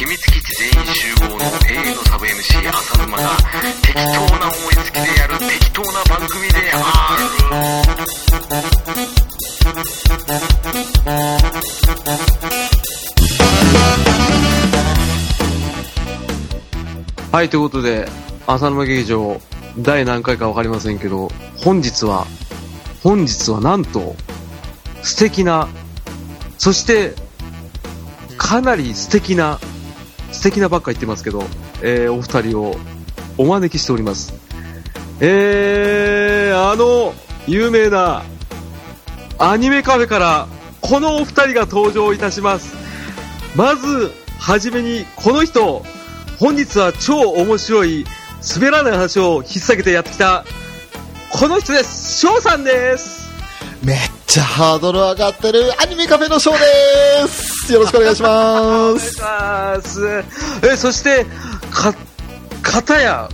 秘密基地全員集合の永遠のサブ MC 浅沼が適当な思いつきでやる適当な番組である。はい、ということで、浅沼劇場、第何回かわかりませんけど、本日は、本日はなんと、素敵な、そして、かなり素敵な、素敵なばっか言ってますけど、えー、お二人をお招きしております。えー、あの、有名な、アニメカフェから、このお二人が登場いたします。まず、はじめに、この人、本日は超面白い滑らない話を引っ提げてやってきたこの人です翔さんですめっちゃハードル上がってるアニメカフェのショーですよろしくお願いします。お願いします。えそしてか片や、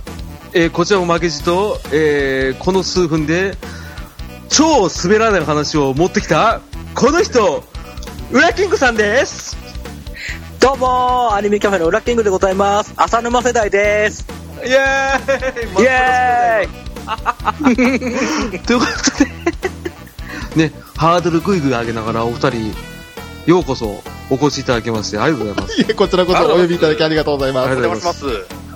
えーこちらも負けじと、えーこの数分で超滑らない話を持ってきたこの人ウラキングさんです。どうもーアニメカフェの裏キングでございます。浅沼世代です。イエーイ。イエーイ。ということで、ね、ハードルぐいぐい上げながらお二人、ようこそお越しいただきましてありがとうございます。いえこちらこそお呼びいただきありがとうございますありがとうございます。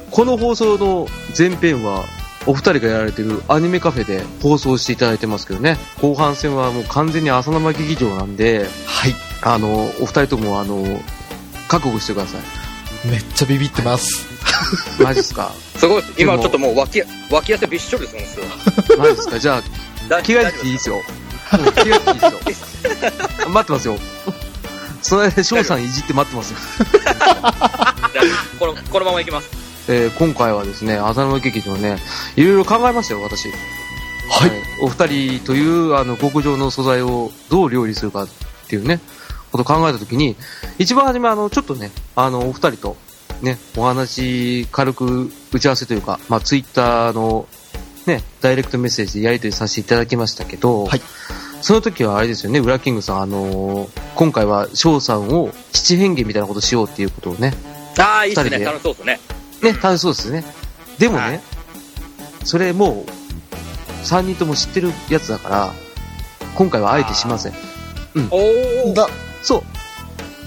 この放送の前編は、お二人がやられてるアニメカフェで放送していただいてますけどね、後半戦はもう完全に浅沼劇場なんで、はいあの、お二人ともあの、覚悟してください。めっちゃビビってます マジっすか？すごい。今ちょっともう脇、脇汗びっしょりするんですよ。マジっすか？じゃあ、大着替えていいですよ。うん着替えていいですよ。待ってますよ。その間、翔さんいじって待ってますよ。じゃあこの、このままいきます。えー今回はですね、浅沼劇場ね、いろいろ考えましたよ、私。はい、お二人という、あの、極上の素材をどう料理するかっていうね、ことを考えたときに、一番初め、あの、ちょっとね、あの、お二人と、ね、お話、軽く打ち合わせというか、まあ、ツイッターの、ね、ダイレクトメッセージでやり取りさせていただきましたけど、はいその時はあれですよね、ウラキングさん、あのー今回は翔さんを七変化みたいなことしようっていうことをね、ああ、いいっすね。楽しそうですね。ね、楽しそうですね。でもね、はいそれもう、3人とも知ってるやつだから、今回はあえてしません。おー。だそう。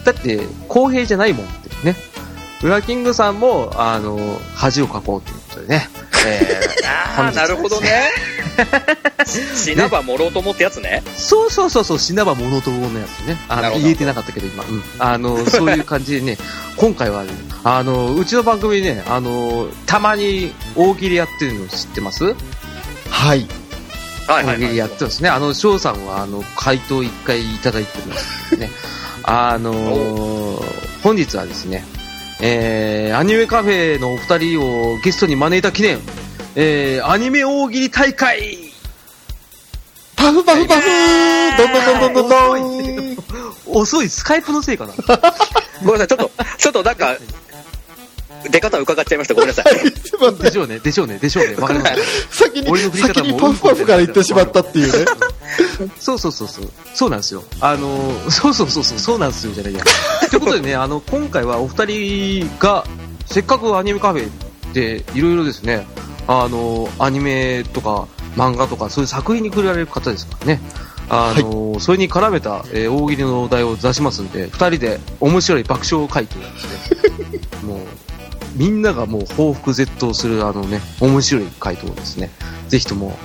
だって、公平じゃないもんってね。ウラキングさんも、あの、恥をかこうということでね。えああ、なるほどね。死なばもろうと思ってやつね。ーそうそうそうそう、死なば物とものやつね。あの、言えてなかったけど今。うん。あの、そういう感じでね、今回はね、あの、うちの番組ね、あの、たまに大喜利やってるの知ってます？はいはいはい、大喜利やってますね。あの、翔さんは、あの、回答一回いただいてますね。あのー本日はですね、えー、アニメカフェのお二人をゲストに招いた記念、えー、アニメ大喜利大会パフパフパフどんどんどんどんどんどん遅い、スカイプのせいかな。ごめんなさい、ちょっと、ちょっとなんか、出方伺っちゃいました。ごめんなさい。でしょうね、でしょうね、でしょうね。わかります。先に俺の振り方も先にパフパフから言ってしまったっていうねそうそうそうそう。そうなんですよ。あのー、そうそうそうそう、そうなんですよ、じゃないや。ということでね、あの、今回はお二人が、せっかくアニメカフェで、いろいろですね、あのー、アニメとか、漫画とか、そういう作品に触れられる方ですからね。あのーそれに絡めた、えー大喜利のお題を出しますんで、二人で面白い爆笑回答をして、もう、みんながもう報復絶倒するあのね、面白い回答をですね、ぜひとも、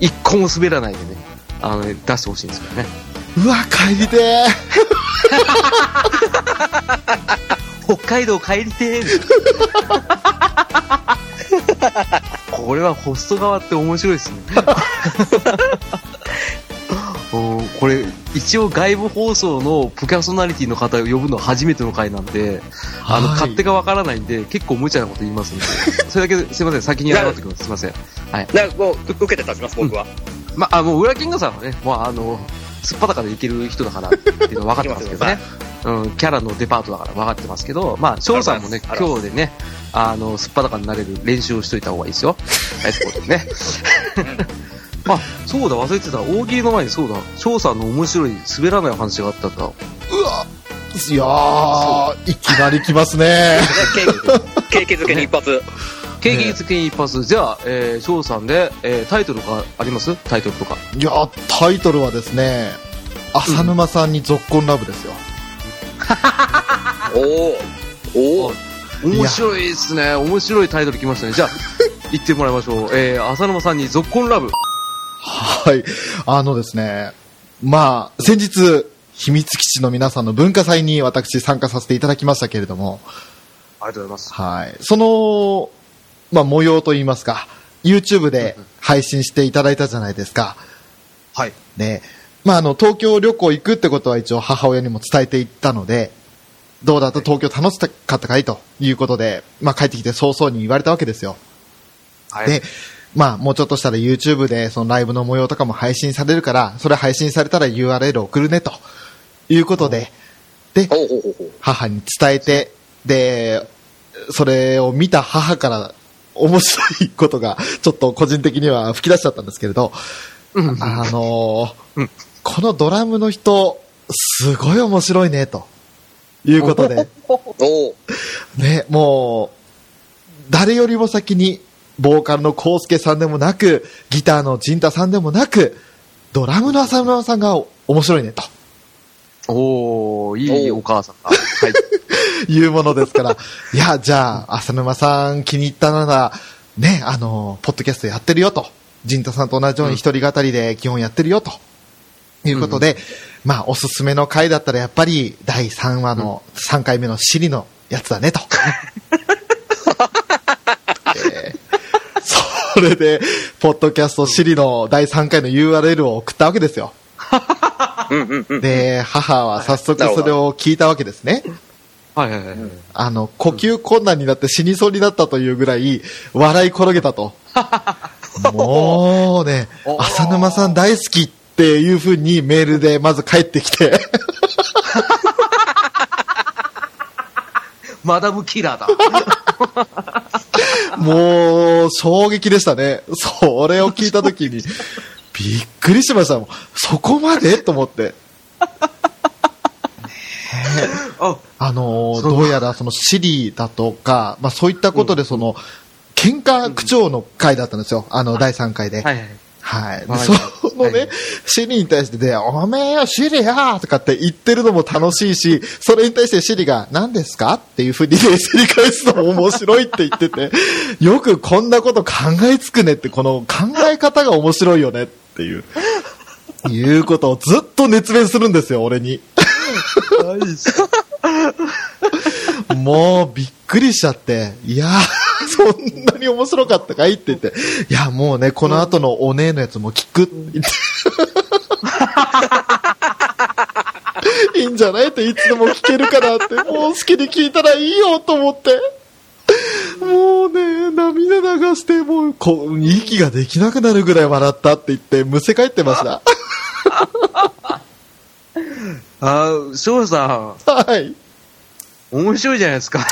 一個も滑らないでね、あのね、出してほしいんですけどね。うわ帰りて北海道帰りてー これはホスト側って面白いですね。これ、一応外部放送のプキャソナリティの方を呼ぶのは初めての回なんで、あの、はい勝手がわからないんで、結構無茶なこと言いますんで、それだけですいません、先に謝ってください。すいません。なんかもう、う受けて立ちます、僕は。まあ、もう、ウラキングさんはね、もうあの、すっぱだかでいける人だからっていうのは分かってますけどね。うん、キャラのデパートだから分かってますけど、まあ、翔さんもね、今日でね、あの、すっぱだかになれる練習をしといた方がいいですよ。はい、そうですね。あ、そうだ、忘れてた。大喜利の前にそうだ、翔さんの面白い滑らない話があったんだ。うわいやー、いきなり来ますね。景気づけに一発。景気づけに一発。じゃあ、えー、翔さんで、えー、タイトルがあります？タイトルとか。いやー、タイトルはですね、浅沼さんに続婚ラブですよ。お おおお面白いですね。面白いタイトル来ましたね。じゃあ、言ってもらいましょう。えー、浅沼さんに続婚ラブ。はい。あのですね、まあ、先日、秘密基地の皆さんの文化祭に私参加させていただきましたけれども、ありがとうございます。はい。その、まあ、模様といいますか、YouTube で配信していただいたじゃないですか。はい。ね。まあ、あの、東京旅行行くってことは一応母親にも伝えていったので、どうだった？東京楽しかったかい？ということで、まあ、帰ってきて早々に言われたわけですよ。はい。で、まあ、もうちょっとしたら YouTube でそのライブの模様とかも配信されるから、それ配信されたら URL 送るね、ということで、で。母に伝えて、で、それを見た母から面白いことが、ちょっと個人的には吹き出しちゃったんですけれど、うんあのーうんこのドラムの人、すごい面白いね、ということで、おおね、もう、誰よりも先に、ボーカルのコウスケさんでもなく、ギターのジンタさんでもなく、ドラムの浅村さんが面白いね、とおー、いいお母さんが。はい。いうものですから、いや、じゃあ、浅沼さん気に入ったなら、ね、あの、ポッドキャストやってるよと。ジンタさんと同じように一人語りで基本やってるよと。いうことで、まあ、おすすめの回だったらやっぱり第3話の3回目のシリのやつだねと。えーそれで、ポッドキャストシリの第3回の URL を送ったわけですよ。うんうんうん。で、母は早速それを聞いたわけですね。はいはいはい。あの、呼吸困難になって死にそうになったというぐらい、笑い転げたと。もうね、浅沼さん大好きっていう風にメールでまず帰ってきて、マダムキラーだ。もう、衝撃でしたね。それを聞いたときに、びっくりしましたもん。そこまで？と思って。あ、あのどうやらそのシリだとか、まあそういったことでその、喧嘩口調の回だったんですよ。あの、第3回で。はいはい。はい。ではいそのね、はい。シリに対してで、おめえよ、シリやとかって言ってるのも楽しいし、それに対してシリが、何ですかっていうふうに冷静に返すのも面白いって言ってて、よくこんなこと考えつくねって、この考え方が面白いよねっていう、いうことをずっと熱弁するんですよ、俺に。もうびっくりしちゃって、いやー、そんなに面白かったかいって言って、いや、もうね、この後のお姉のやつも聞くって言って。いいんじゃないっていつでも聞けるからって、もう好きに聞いたらいいよと思って。もうね、涙流して、もう、こう、息ができなくなるぐらい笑ったって言って、むせ返ってました。あー、翔さん、はい。面白いじゃないですか。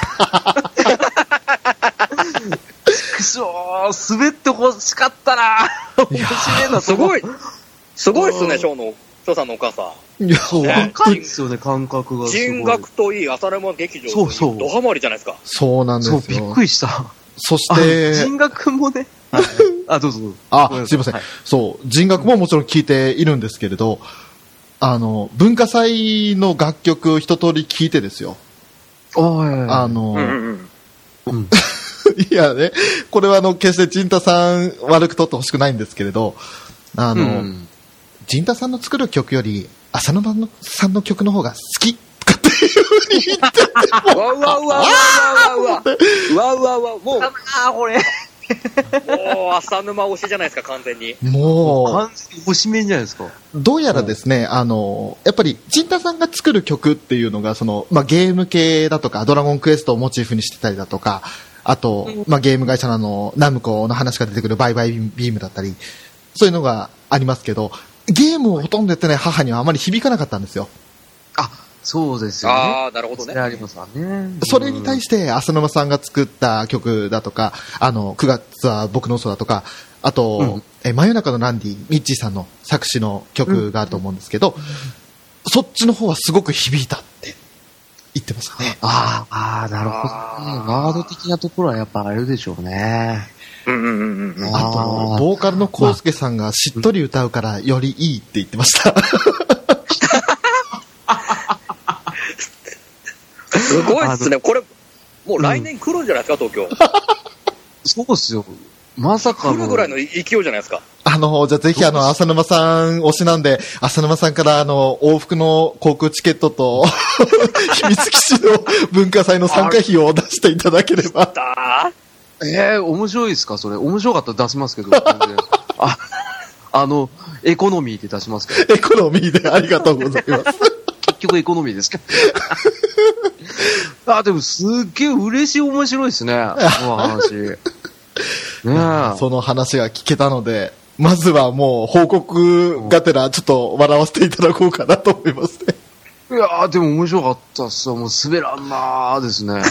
くそー、滑ってほしかったな面白いな、すごい、すごいっすね、うん翔の、翔さんのお母さいや、そう、ね若いですよね、感覚が。人学といい、浅沼劇場そうそうドハマりじゃないですか。そうなんですよ。そう、びっくりした。そしあて、人学もね。あ、どうぞどうぞ。あすいません。はいそう、人楽ももちろん聞いているんですけれど、あの、文化祭の楽曲を一通り聞いてですよ。あの、うんうんうん。いやね、これはあの、決して陣田さん悪く取ってほしくないんですけれど、あの、陣、田さんの作る曲より、浅野さんの曲の方が好きとかっていうふうに言ってて、もう、わうわうわうわうわうわうわうわもう、浅沼推しじゃないですか、完全に。もう、完全推しじゃないですか。どうやらですね、うん、あの、やっぱり、陣田さんが作る曲っていうのが、その、まあ、ゲーム系だとか、ドラゴンクエストをモチーフにしてたりだとか、あと、まあ、ゲーム会社のあの、ナムコの話が出てくるバイバイビームだったり、そういうのがありますけど、ゲームをほとんどやってない母にはあまり響かなかったんですよ。あ、そうですよね。ああ、なるほどね。それありますわね。それに対して、浅沼さんが作った曲だとか、あの、9月は僕の嘘だとか、あと、うんえ真夜中のランディ、ミッチーさんの作詞の曲があると思うんですけど、そっちの方はすごく響いた言ってましたね。ああ、ああ、なるほどね。ワード的なところはやっぱあれでしょうね。うんうんうんうん。あと、ボーカルのコウスケさんがしっとり歌うからよりいいって言ってました。すごいっすね。これ、もう来年来るんじゃないですか、東京。そうっすよ。まさかの。来るぐらいの勢いじゃないですか。あの、じゃあぜひあの、浅沼さん推しなんで、浅沼さんからあの、往復の航空チケットと、秘密基地の文化祭の参加費を出していただければ。だええ面白いですか？それ。面白かったら出しますけど。あ、あの、エコノミーで出しますけど。エコノミーでありがとうございます。結局エコノミーですけど。あ、でもすっげえ嬉しい面白いですね。この話。その話が聞けたので、まずはもう報告がてらちょっと笑わせていただこうかなと思いますね。いやーでも面白かったっすよ。もう滑らんなーですね。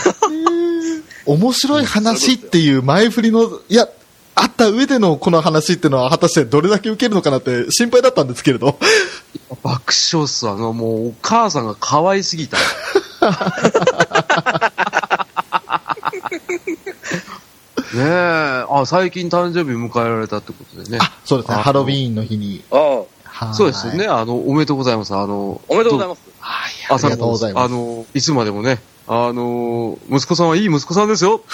面白い話っていう前振りの、いや、あった上でのこの話っていうのは果たしてどれだけ受けるのかなって心配だったんですけれど。爆笑っすわ。もうお母さんが可愛すぎた。ねえ。あ、最近誕生日迎えられたってことでね。あ、そうですね。あハロウィーンの日に。ああ、はいそうですよね。。あの、おめでとうございます。あの、おめでとうございます。はい、あありがとうございます。あの、いつまでもね、あの、息子さんはいい息子さんですよ。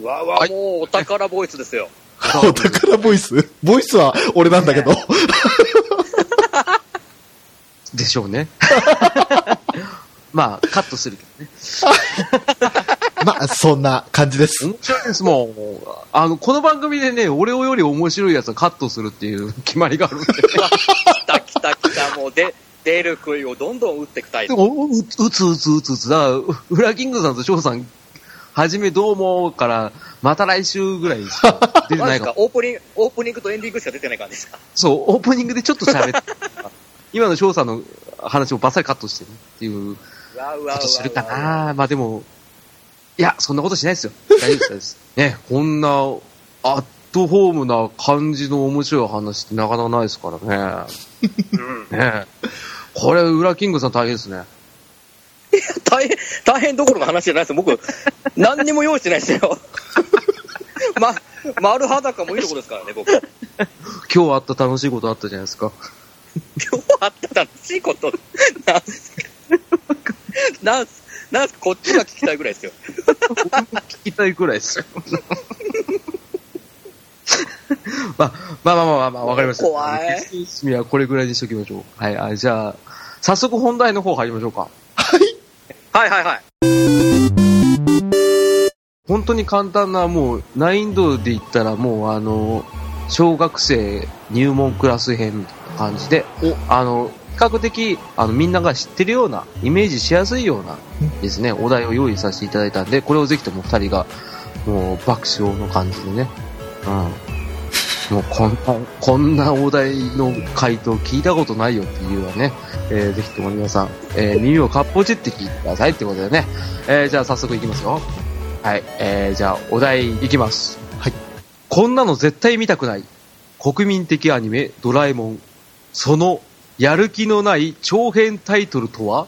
うわうわ、はいもうお宝ボイスですよ。お宝ボイス？ボイスは俺なんだけど。でしょうね。まあ、カットするけどね。まあ、そんな感じです。面白いです、もう。あの、この番組でね、俺より面白いやつはカットするっていう 決まりがあるんで。来た来た来た、もうで、出る杭をどんどん打っていくタイプ。おううつうつうつうつ。だから、うウラキングさんと翔さん、はじめどうもから、また来週ぐらいしか 出てないかオープニング、オープニングとエンディングしか出てない感じですか。そう、オープニングでちょっと喋って、今の翔さんの話をバッサリカットしてねっていうことするかな。まあでも、いや、そんなことしないですよ。大丈夫です。ね、こんな、アットホームな感じの面白い話ってなかなかないですからね。うん。ねこれ、ウラキングさん大変ですね。大変、大変どころの話じゃないですよ。僕、何にも用意してないですよ。ま、丸裸もいいとこですからね、僕。今日あった楽しいことあったじゃないですか。今日あった楽しいこと、なんすかなんす、なんこっちが聞きたいぐらいですよ。聞きたいくらいですよ。まあ、まあまあまあまあまあ、わかりました。怖い決意はこれぐらいにしときましょう。はい、あじゃあ、早速本題の方入りましょうか。はいはいはい。本当に簡単な、もう、難易度で言ったら、もう、あの、小学生入門クラス編みたいな感じで、あの、比較的、あの、みんなが知ってるような、イメージしやすいようなですね、お題を用意させていただいたんで、これをぜひとも二人が、もう、爆笑の感じでね、うん。もう、こんな、こんなお題の回答聞いたことないよっていうはね、えー、ぜひとも皆さん、えー、耳をかっぽじって聞いてくださいってことでね、えー、じゃあ早速いきますよ。はい、えー、じゃあ、お題いきます。はい。こんなの絶対見たくない。国民的アニメ、ドラえもん。その、やる気のない長編タイトルとは？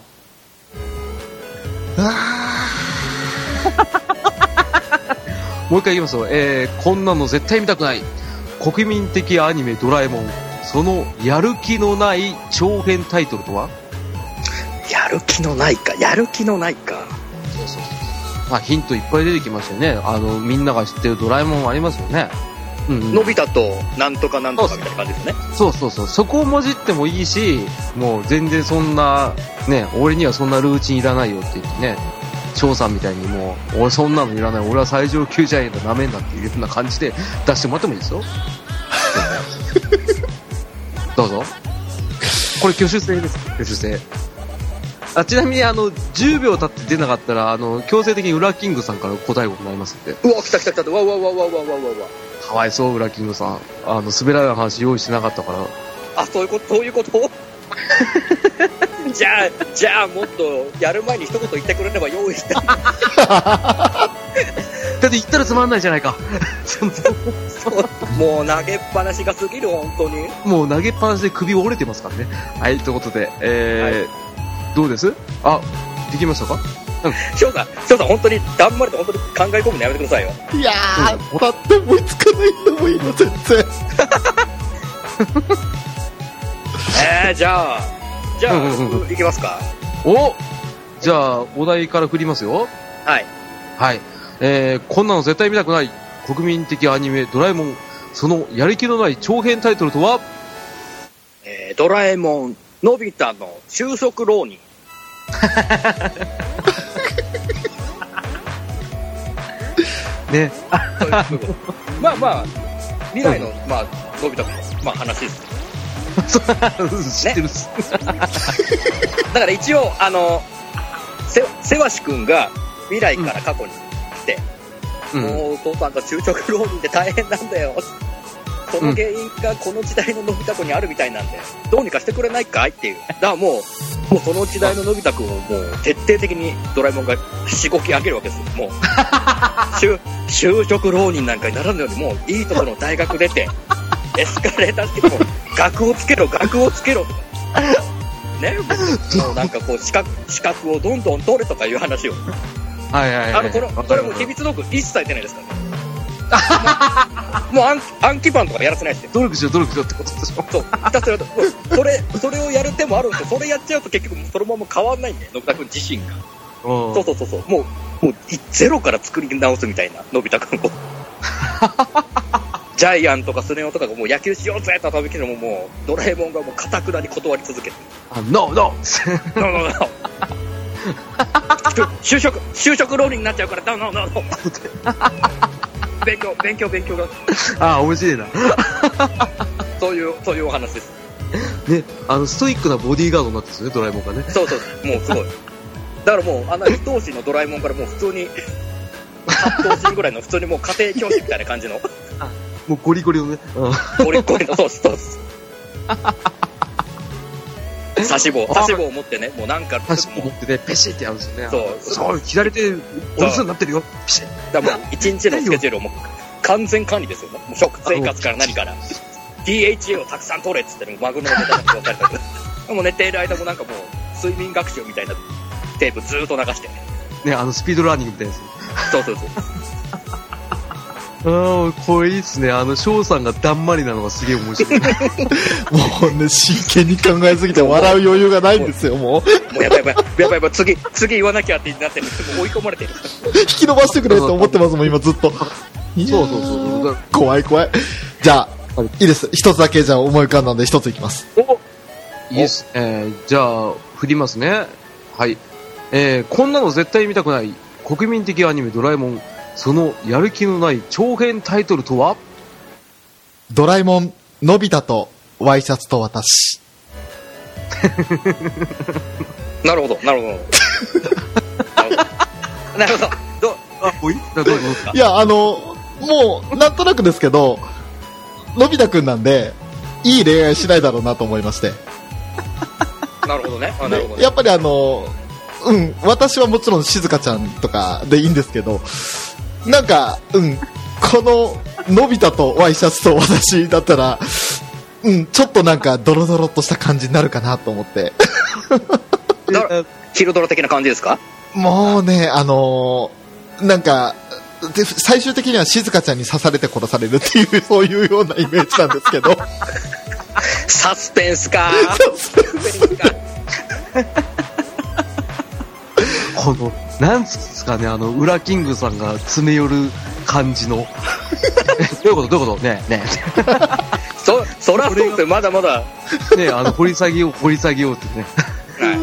もう一回言いますよ。えー、こんなの絶対見たくない。国民的アニメ、ドラえもん。その、やる気のない長編タイトルとは？やる気のないか、やる気のないか。そうそうまあ、ヒントいっぱい出てきましたよね。あの、みんなが知ってるドラえもんありますよね。伸びたとなんとかなんとかみたいな感じですね。そうそうそう。そこをもじってもいいしもう全然そんなね俺にはそんなルーチンいらないよって言ってね翔さんみたいにもう俺そんなのいらない。俺は最上級じゃねえんだなめんなっていうような感じで 出してもらってもいいですよ。どうぞ。これ挙手制です。挙手制。あちなみにあの10秒経って出なかったらあの強制的にウラキングさんから答えをもらいますんで。うわ来た来た来た。うわうわうわうわうわうわうわ。かわいそうウラキングさん。あの滑らない話用意してなかったから。あ、そういうこと、そういうこと？じゃあ、じゃあもっと、やる前に一言言ってくれれば用意して。だって言ったらつまんないじゃないか。もう投げっぱなしが過ぎる、本当に。もう投げっぱなしで首折れてますからね。はい、ということで、えーどうです？あ、できましたか？翔さん、翔さん、本当に、だんまりと本当に考え込むのやめてくださいよ。いやー、だって思いつかないんだもん、今全然。えー、じゃあ、じゃあ、うんうんうん僕いきますか。おじゃあ、お題から振りますよ。はい。はい。えー、こんなの絶対見たくない国民的アニメドラえもん。そのやる気のない長編タイトルとは？えー、ドラえもん、のび太の就職浪人。ね。ということまあまあ、未来の、まあ、のび太くんの、まあ話です。知ってるっす。だから一応、あの、せ、せわしくんが未来から過去に来て、うん。もうお父さんが就職浪人で大変なんだよ。その原因がこの時代ののび太くんにあるみたいなんで、どうにかしてくれないかいっていう。だからもう、もうその時代ののび太くんをもう徹底的にドラえもんがしごき上げるわけですよ。もう、就就職浪人なんかにならぬように、もういいところの大学出て、エスカレーターしてもう、学をつけろ、学をつけろとか。ね、もうなんかこう資格、資格をどんどん取れとかいう話を。はいはいはい。あの、この、これもう秘密道具一切出ないですからね。もう暗暗記パンとかやらせないですよ。努力しよう努力しようってことでしょ。そう。ひたすらと、もうそれ、それをやる手もあるんで。それやっちゃうと結局そのまま変わんないんで、のび太くん自身が。うんそうそうそうそう。もう、もう、いゼロから作り直すみたいな、のび太くんを。ジャイアンとかスネ夫とかがもう野球しようぜと食べきるのももう、ドラえもんがもうかたくなに断り続けて。あ、ノーノーノーノーノー。就職、就職浪人になっちゃうから、ノーノーノー。勉強、勉強、勉強が。あ、面白いな。そういう、そういうお話です。ね、あの、ストイックなボディーガードになってですよね、ドラえもんがね。そうそう、もうすごい。だからもう、あの、一等身のドラえもんからもう普通に、八等身ぐらいの普通にもう家庭教師みたいな感じの、もうゴリゴリのね。うん。ゴリッゴリの、そうそうそう。刺し棒、刺し棒を持ってね、もうなんか、端っこ持ってね、ペシってやるんですよね。そうそう、左手、お留守になってるよ。ピシッ。だからもう一日のスケジュールをもう完全管理ですよね。もう食生活から何から。DHA をたくさん取れっつってね、マグロのネタに言わされたけど。もう寝ている間もなんかもう、睡眠学習みたいなテープずーっと流して。ね、あの、スピードラーニングみたいなやつ。そうそうそう。ああ、これいいっすね。あの、翔さんがだんまりなのがすげえ面白い。もうね、真剣に考えすぎて笑う余裕がないんですよ、もう。もうやばいやばい、やばいやばい、次、次言わなきゃってなってるんですけど、もう追い込まれてる。引き伸ばしてくれって思ってますもん、今ずっと。そうそうそう。怖い怖い。じゃあ、いいです。一つだけじゃあ思い浮かんだんで一ついきます。おいいっす。えー、じゃあ、振りますね。はい。えー、こんなの絶対見たくない国民的アニメドラえもん。そのやる気のない長編タイトルとは？ドラえもん、のび太とワイシャツと私。なるほど、なるほど。なるほど。どうあ、おい？どういうことですかいや、あの、もう、なんとなくですけど、のび太くんなんで、いい恋愛しないだろうなと思いまして。なるほどね。あなるほどね。やっぱりあの、うん、私はもちろん静香ちゃんとかでいいんですけど、なんか、うん、この、のび太とワイシャツと私だったら、うん、ちょっとなんかドロドロっとした感じになるかなと思って。だ昼ドラ的な感じですか？もうね、あのーなんか、で最終的には静香ちゃんに刺されて殺されるっていう、そういうようなイメージなんですけど。サスペンスかサスペンスか。この、なんつうんですかね、あの、ウラキングさんが詰め寄る感じの。え どういうこと？どういうこと？ねえ、ねそ、そらそうってまだまだ、え。ねえ、あの、掘り下げよう、掘り下げようってね。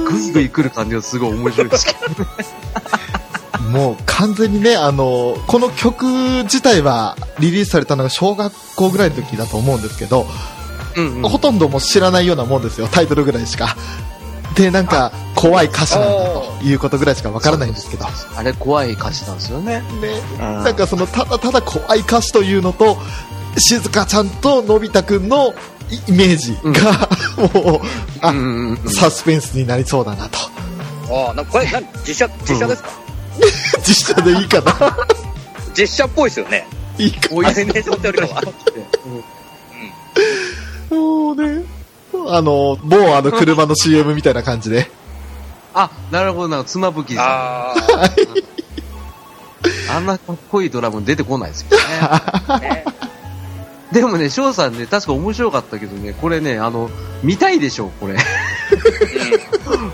ぐいぐい来る感じがすごい面白いですけど。もう完全にね、あの、この曲自体はリリースされたのが小学校ぐらいの時だと思うんですけど、うん、ほとんどもう知らないようなもんですよ、タイトルぐらいしか。で、なんか、怖い歌詞なんだということぐらいしかわからないんですけど。あれ怖い歌詞なんですよね。ね、うんなんかその、ただただ怖い歌詞というのと、静香ちゃんとのび太くんのイメージが、もう、あ、うんうんうん。サスペンスになりそうだなと。ああ、なんかこれ、何実写、実写ですか、実写でいいかな実写っぽいですよね。いいかアニメーションってよりかは。もうね、あの、某あの車の CM みたいな感じで。あ、なるほどな、妻夫木さん。ああんなかっこいいドラム出てこないですよね。あ、ね。でもね、翔さんね、確か面白かったけどね、これね、あの、見たいでしょ、これ。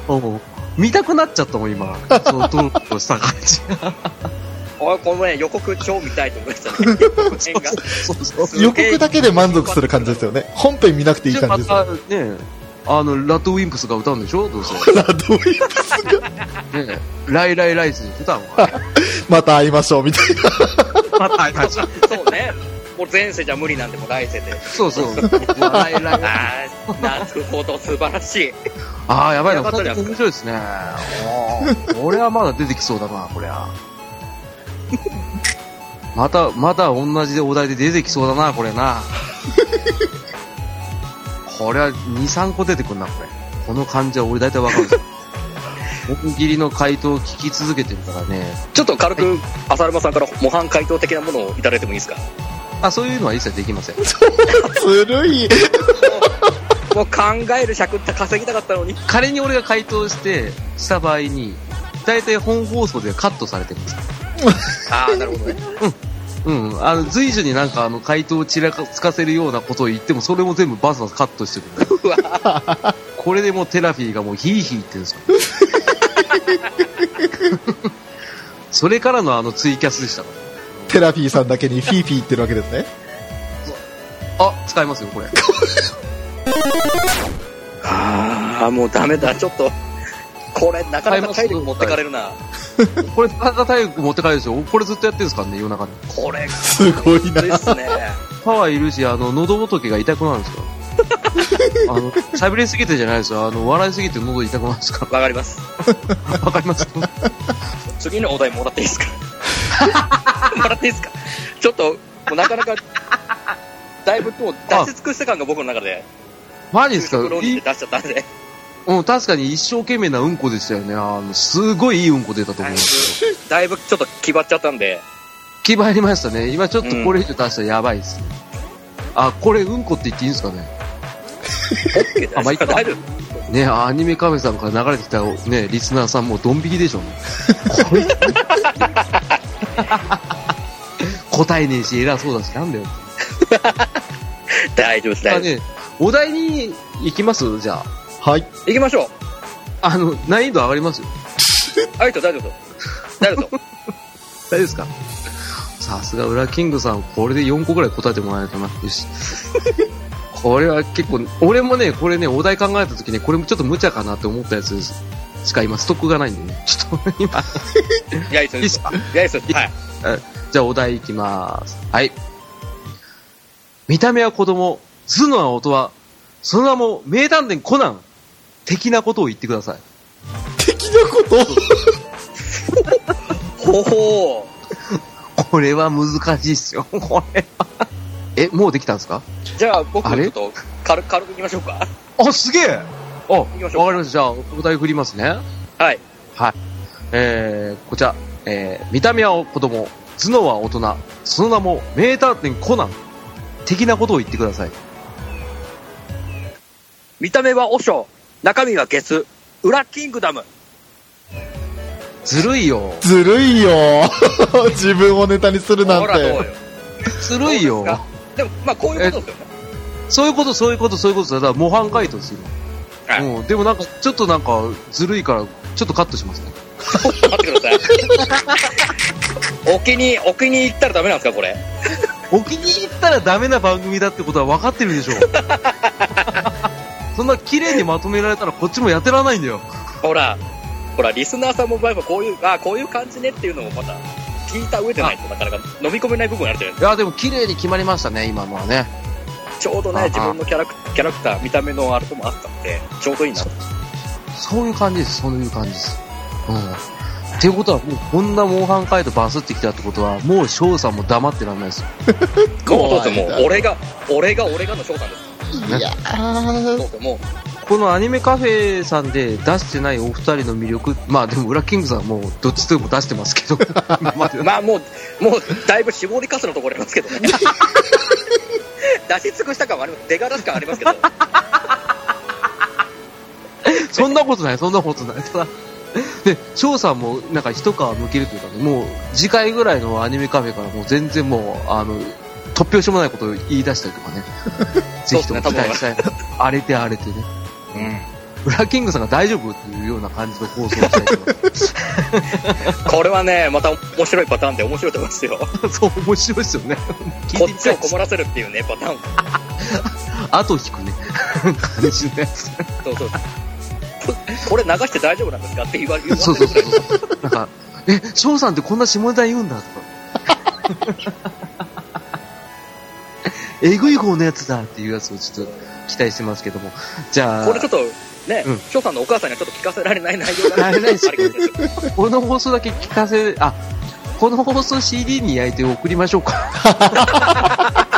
うん 見たくなっちゃったもん、今。そのトークをした感じ。おい、このね、予告超見たいと思いましたね。予告だけで満足する感じですよね。本編見なくていい感じですよまたね、あの、ラッドウィンプスが歌うんでしょ？どうせ。ラドウィンプスが ねライライライスに歌うのかね。また会いましょう、みたいな。また会いましょうそうね。もう前世じゃ無理なんで、もう来世で。そうそう。ライライライ。ああ、なるほど、素晴らしい。ああ、やばいな。面白いですね。はまだ出てきそうだな、こりゃ。また、また同じお題で出てきそうだな、これな。これは2、3個出てくんな、これ。この感じは俺大体わかるんですよ。大喜利の回答を聞き続けてるからね。ちょっと軽く、浅沼さんから模範回答的なものをいただいてもいいですか？あ、そういうのは一切できません。ずるい。もう考える尺って稼ぎたかったのに。仮に俺が回答して、した場合に、大体本放送でカットされてるんですよああ、なるほどね。うん、あの随所になんかあの回答をちらつかせるようなことを言ってもそれも全部バスバスカットしてる。んだようわこれでもうテラフィーがもうヒーヒー言ってるんですよ。それからのあのツイキャスでした。かテラフィーさんだけにフィーフィー言ってるわけですね。らあ使いますよこれ。ああ、もうダメだ。ちょっと、これ、なかなか体力持ってかれるな。これなかなか体力持って帰るでしょ？これずっとやってるんですからね夜中に。これ、すごいな。ですね。パワーいるしあの喉仏が痛くなるんですよ。あの喋りすぎてじゃないですよ。あの笑いすぎて喉痛くなるんですかわかります。ら わかります？次のお題もらっていいですか？もらっていいですか？ちょっと、もうなかなか、だいぶもう出し尽くした感が僕の中で、マジですか？出しちゃったんで、うん、確かに一生懸命なうんこでしたよね。あの、すごいいいうんこ出たと思うんですよ。だいぶちょっと気張っちゃったんで、気張りましたね。今ちょっとこれ以上出したらやばいですね。あ、これうんこって言っていいんですかね？あまあいいかねアニメカフェさんから流れてきたね、リスナーさんもうドン引きでしょうね。こいつ答えねえし、偉そうだし、なんだよ。大丈夫です、大丈夫であね、お題に行きます？じゃあ。はい。す。行きましょう。あの、難易度上がりますよ。ありがとう、大丈夫。大丈夫。大丈夫ですか？さすが、裏キングさん、これで4個ぐらい答えてもらえないとな。よし。これは結構、俺もね、これね、お題考えた時ね、これもちょっと無茶かなって思ったやつしか今ストックがないんでね。ちょっと今、い や、いいですよいいですや、いいですよ。はい。じゃあお題いきます。はい。見た目は子供、頭脳は大人、その名も名探偵コナン、的なことを言ってください。的なこと？ほほこれは難しいっすよ、これは。え、もうできたんですか？ー。じゃあ、僕、ちょっと、軽く、軽く行きましょうか。あ、すげえあ、わかきましょうりました。じゃあ、お題振りますね。はい。はい。えー、こちら、えー、見た目は子供、頭脳は大人、その名も名探偵コナン、的なことを言ってください。見た目はオショ中身はゲス。裏キングダム。ずるいよ。ずるいよ。自分をネタにするなんて。。ずるいよ。でも、まあ、こういうことですよね。そういうこと、そういうこと、そういうことだ。だから模範解答ですよ。はいうん。でもなんか、ちょっとなんか、ずるいから、ちょっとカットしますね。待ってください。お気に、お気に入ったらダメなんですか、これ？お気に入ったらダメな番組だってことは分かってるでしょ。そんな綺麗にまとめられたらこっちもやってられないんだよ。ほら、ほら、リスナーさんもやっぱこういう、あこういう感じねっていうのをまた、聞いた上でないとなかなか飲み込めない部分あるじゃないですいや、でも綺麗に決まりましたね、今のはね。か。ちょうどね、あ自分のキャラクキャラクター、見た目のあれともあったんで、ちょうどいいなと。そういう感じです、そういう感じです。うん。っていうことは、もうこんな模範解答バスってきたってことは、もう翔さんも黙ってらんないですよ。もうどうぞ、も俺が、俺が、俺がの翔さんです。いやもう、このアニメカフェさんで出してないお二人の魅力、まあでも、裏キングさんはもうどっちでも出してますけど、今 まあもう、もう、だいぶ絞りかすのところありますけどね。出し尽くした感はあります。出がらし感ありますけど。そんなことない、そんなことない。ただ、で、翔さんもなんか一皮むけるというかね、もう次回ぐらいのアニメカフェからもう全然もう、あの、突拍子もないことを言い出したりとかね。ぜひとも期待したい。荒れて荒れてね。うん。ブラッキングさんが大丈夫っていうような感じの放送をしたいと思いこれはね、また面白いパターンで面白いと思いますよ。ます。そう、面白いですよね。聞こっちを困らせるっていうね、パターン。後引くね。感じのやつ。そうそう。これ流して大丈夫なんですかって言われる。そうそうそうそう。なんか、え、翔さんってこんな下ネタ言うんだとか。えぐい方のやつだっていうやつをちょっと期待してますけども。じゃあ、これちょっと、ねうん、翔さんのお母さんにはちょっと聞かせられない内容だられないしこの放送だけ聞かせ、あ、この放送 CD に焼いて送りましょうか。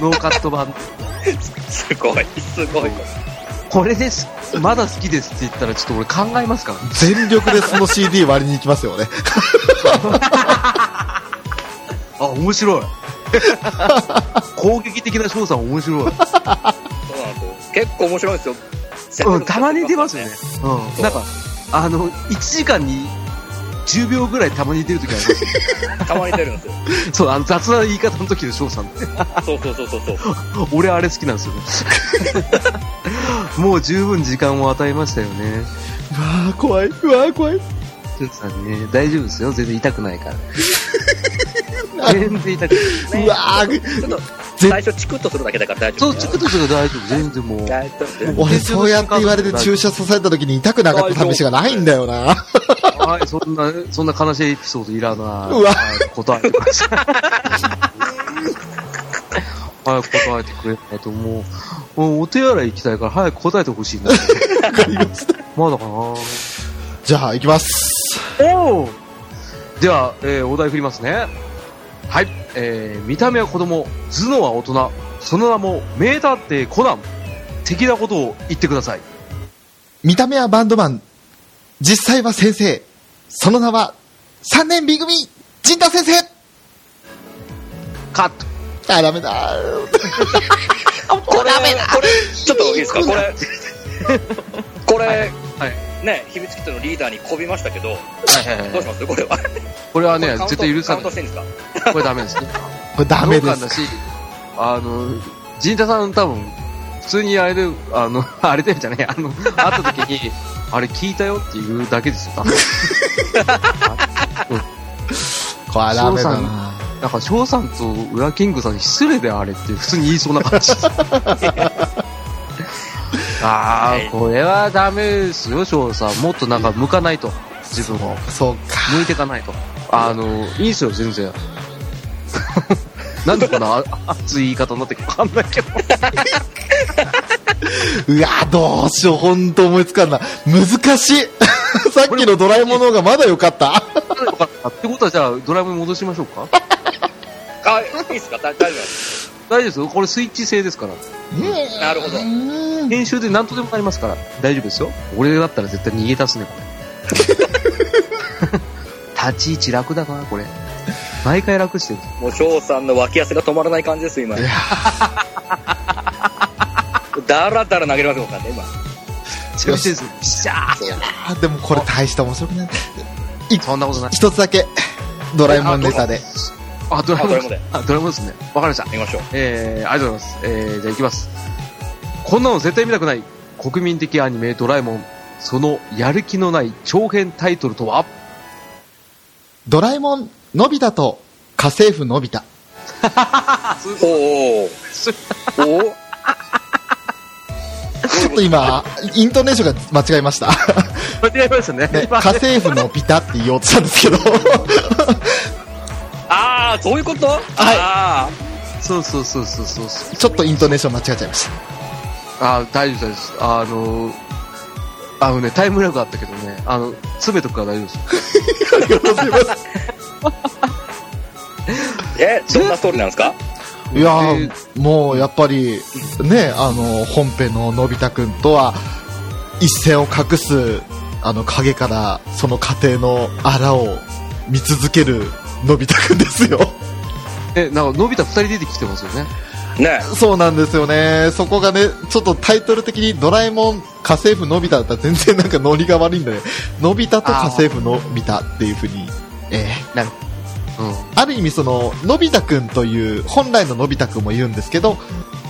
ノーカット版。すごい、すごい。これです。まだ好きですって言ったらちょっと俺考えますからね。全力でその CD 割りに行きますよね。あ、面白い。攻撃的な翔さん面白い。そうなんですよ。結構面白いですよ。うん、たまに出ますよね。うん。なんか、あの、1時間に10秒ぐらいたまに出るときあります。たまに出るんですよ。そう、あの雑な言い方の時の翔さんって。そうそうそうそうそう。俺あれ好きなんですよね。もう十分時間を与えましたよね。うわー怖い。うわー怖い。翔さんね、大丈夫ですよ。全然痛くないから。全然痛くない。うわーちょっと、ぜ最初チクッとするだけだから大丈夫。そう、チクッとする大丈夫。全然もう。大丈夫。俺そうやって言われて注射刺された時に痛くなかった試しがないんだよな。はい、そんな、そんな悲しいエピソードいらない。うわはい答えてください。早く答えてくれないともう、もうお手洗い行きたいから早く答えてほしいな。ました。まだかなじゃあ行きます。おおでは、えーお題振りますね。はい。えー見た目は子供、頭脳は大人、その名も名探偵コナン。的なことを言ってください。見た目はバンドマン。実際は先生。その名は3年 B 組、陣田先生カット。あ、ダメだ。これ、これ、ちょっといいですか？これ、これ、はい。ね、秘密基地のリーダーにこびましたけど、はいはいはいどうします？これは。これはね絶対許さないこれダメですね。これダメです。だし、あの、陣田さん多分、普通にあれで、あの、あれだよじゃない、あの、会った時に、あれ聞いたよって言うだけですよ、多分。これはダメだな。なんか、翔さんとウラキングさんに失礼だよ、あれって普通に言いそうな感じ。あはいあ、これはダメですよ、翔さん。もっとなんか向かないと。自分を。そうか。向いていかないと。あの、いいですよ、全然。なんでこんなあ熱い言い方になってるかわかんないけど。うわどうしよう、ほんと思いつかんな。難しい。さっきのドラえもんの方がまだ良かった。よかったってことはじゃあ、ドラえもんに戻しましょうか？あ、いいですか？大大丈夫です。大丈夫ですよ。これスイッチ制ですから。なるほど。うん編集で何とでもなりますから。大丈夫ですよ。俺だったら絶対逃げ出すね、これ。立ち位置楽だな、これ。毎回楽してる。もう翔さんの脇汗が止まらない感じですよ、今。だらだら投げれますもんね、今。強いです。シャーあでもこれ大した面白くない。そんなことない。一つだけ、ドラえもんネタで。あ、ドラえもんあドラえもんで。あ、ドラえもんですね。わかりました。行きましょう。えー、ありがとうございます。えー、じゃあ行きます。こんなの絶対見たくない。国民的アニメドラえもん。そのやる気のない長編タイトルとは？ドラえもん、のび太と家政婦のび太。おおおお ちょっと今、イントネーションが間違えました。間違えましたね。ね、今家政婦のび太って言おうとしたんですけど。ああ、そういうこと？はいあそうそうそうそうそうそう。ちょっとイントネーション間違えちゃいました。あ、大丈夫です。あの、あのね、タイムラグあったけどね、あの、詰めとくから大丈夫ですよ。ありがとうございます。ーえ、どんなストーリーなんですか？いやー、もうやっぱり、ね、あの、本編ののび太くんとは、一線を画す、あの、影から、その家庭のあらを見続けるのび太くんですよ。え、なんか、のび太二人出てきてますよね。ねそうなんですよね。そこがね、ちょっとタイトル的にドラえもん、家家政婦のび太だったら全然なんかノリが悪いんだね。のび太と家政婦のび太っていう風に、えーうん。ある意味その、のび太くんという、本来ののび太くんもいるんですけど、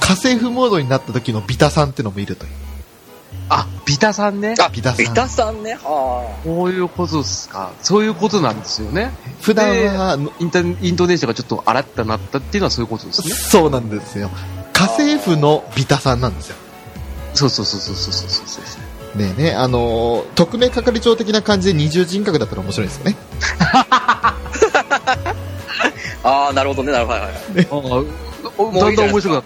家政婦モードになった時のビタさんってのもいるという。あ、ビタさんね。あ、ビタさんビタさんね。はこういうことですか。そういうことなんですよね。普段は、インタイントネーションがちょっと荒ってなったっていうのはそういうことですね。そうなんですよ。家政婦のビタさんなんですよ。そうそうそうそうそうそうそう。ねえね、あのー特命係長的な感じで二重人格だったら面白いですよね。あ。ああ、なるほどね、なるほど。はいはいはい。ああ、だんだん面白くなっ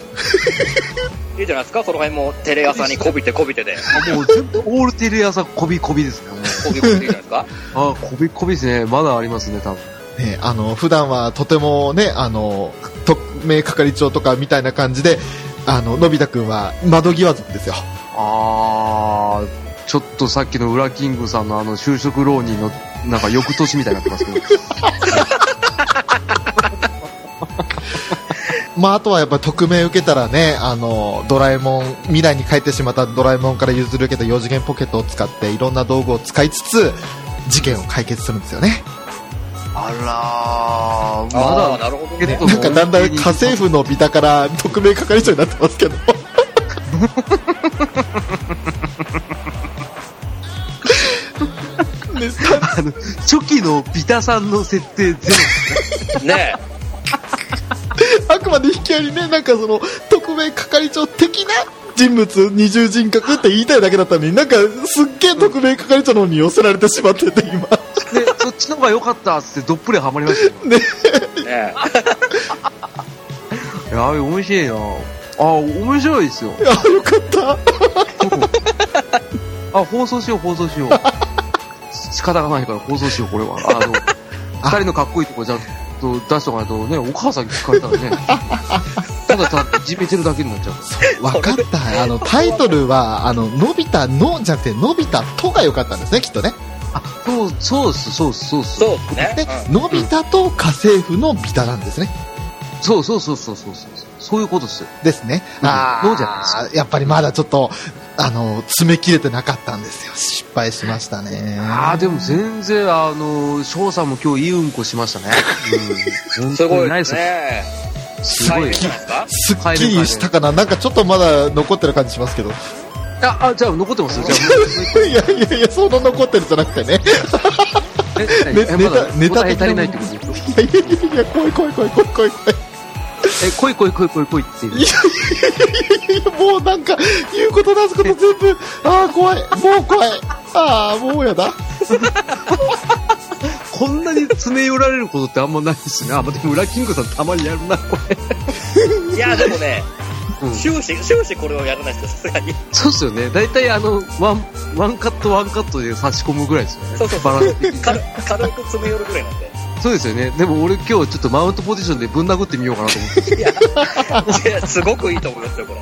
いいじゃないですか、その辺もテレ朝にこびてこびてで。た。もう全部オールテレ朝こびこびですね。こびこびでいいじゃないですか。あこびこびですね。まだありますね、多分。ねえあの、普段はとてもね、あの、特命係長とかみたいな感じで、あの、のび太くんは窓際族ですよ。あー、ちょっとさっきのウラキングさんのあの就職浪人のなんか翌年みたいになってますけど。まあ、あとはやっぱ匿名受けたらね、あの、ドラえもん、未来に帰ってしまったドラえもんから譲り受けた4次元ポケットを使っていろんな道具を使いつつ、事件を解決するんですよね。あらまだなるほどねえっと。なんかだんだん家政婦のビタから特命係長になってますけど。ねさあの初期のビタさんの設定ゼロ。ねあくまで引き合いにね、なんかその、特命係長的な人物、二重人格って言いたいだけだったのに、なんかすっげえ特命係長の方に寄せられてしまってて、今。で、そっちの方が良かったっつってどっぷりハマりましたよ。え。ねえ。やべ、面白いなあ、面白いですよ。いや、よかった。あ、放送しよう、放送しよう。仕方がないから放送しよう、これは。あの、二人のかっこいいとこちゃんと出しとかないとね、お母さんに聞かれたらね、ただただいじめてるだけになっちゃう。わかった。あの、タイトルは、あの、のび太のじゃなくて、のび太とが良かったんですね、きっとね。あ、そう、そうっす、そうっす、そうっす。そうですねで。、のび太と家政婦のビタなんですね。そうそうそうそうそうそう。そういうことっすよ。ですね。うんあそうじゃないですあ、やっぱりまだちょっと、あの、詰め切れてなかったんですよ。失敗しましたね。ああ、でも全然、あの、翔さんも今日いいうんこしましたね。うん。本すごい。すね。すごい。すっきりしたかななんかちょっとまだ残ってる感じしますけど。あ、あ、じゃあ残ってますよ。じゃあ、いやいやいや、そんな残ってるじゃなくてね。ネタ答え足りないってことですか？いやいやいやいや、怖い怖い怖い怖い怖い怖い。え、来い来い来い来い来いっていう。いやいやいや、もうなんか、言うこと出すこと全部、ああ、怖い。もう怖い。ああ、もうやだ。こんなに詰め寄られることってあんまないですね。あ、まあ、でも、裏キングさんたまにやるな、これ。いや、でもね、うん終始、終始これをやらないですよ、さすがに。そうっすよね。大体あの、ワン、ワンカットワンカットで差し込むぐらいですよね。そうそうバランス的に軽軽く詰め寄るぐらいなんで。そうですよね。でも俺今日ちょっとマウントポジションでぶん殴ってみようかなと思って。いや、いやすごくいいと思いますよ、これ。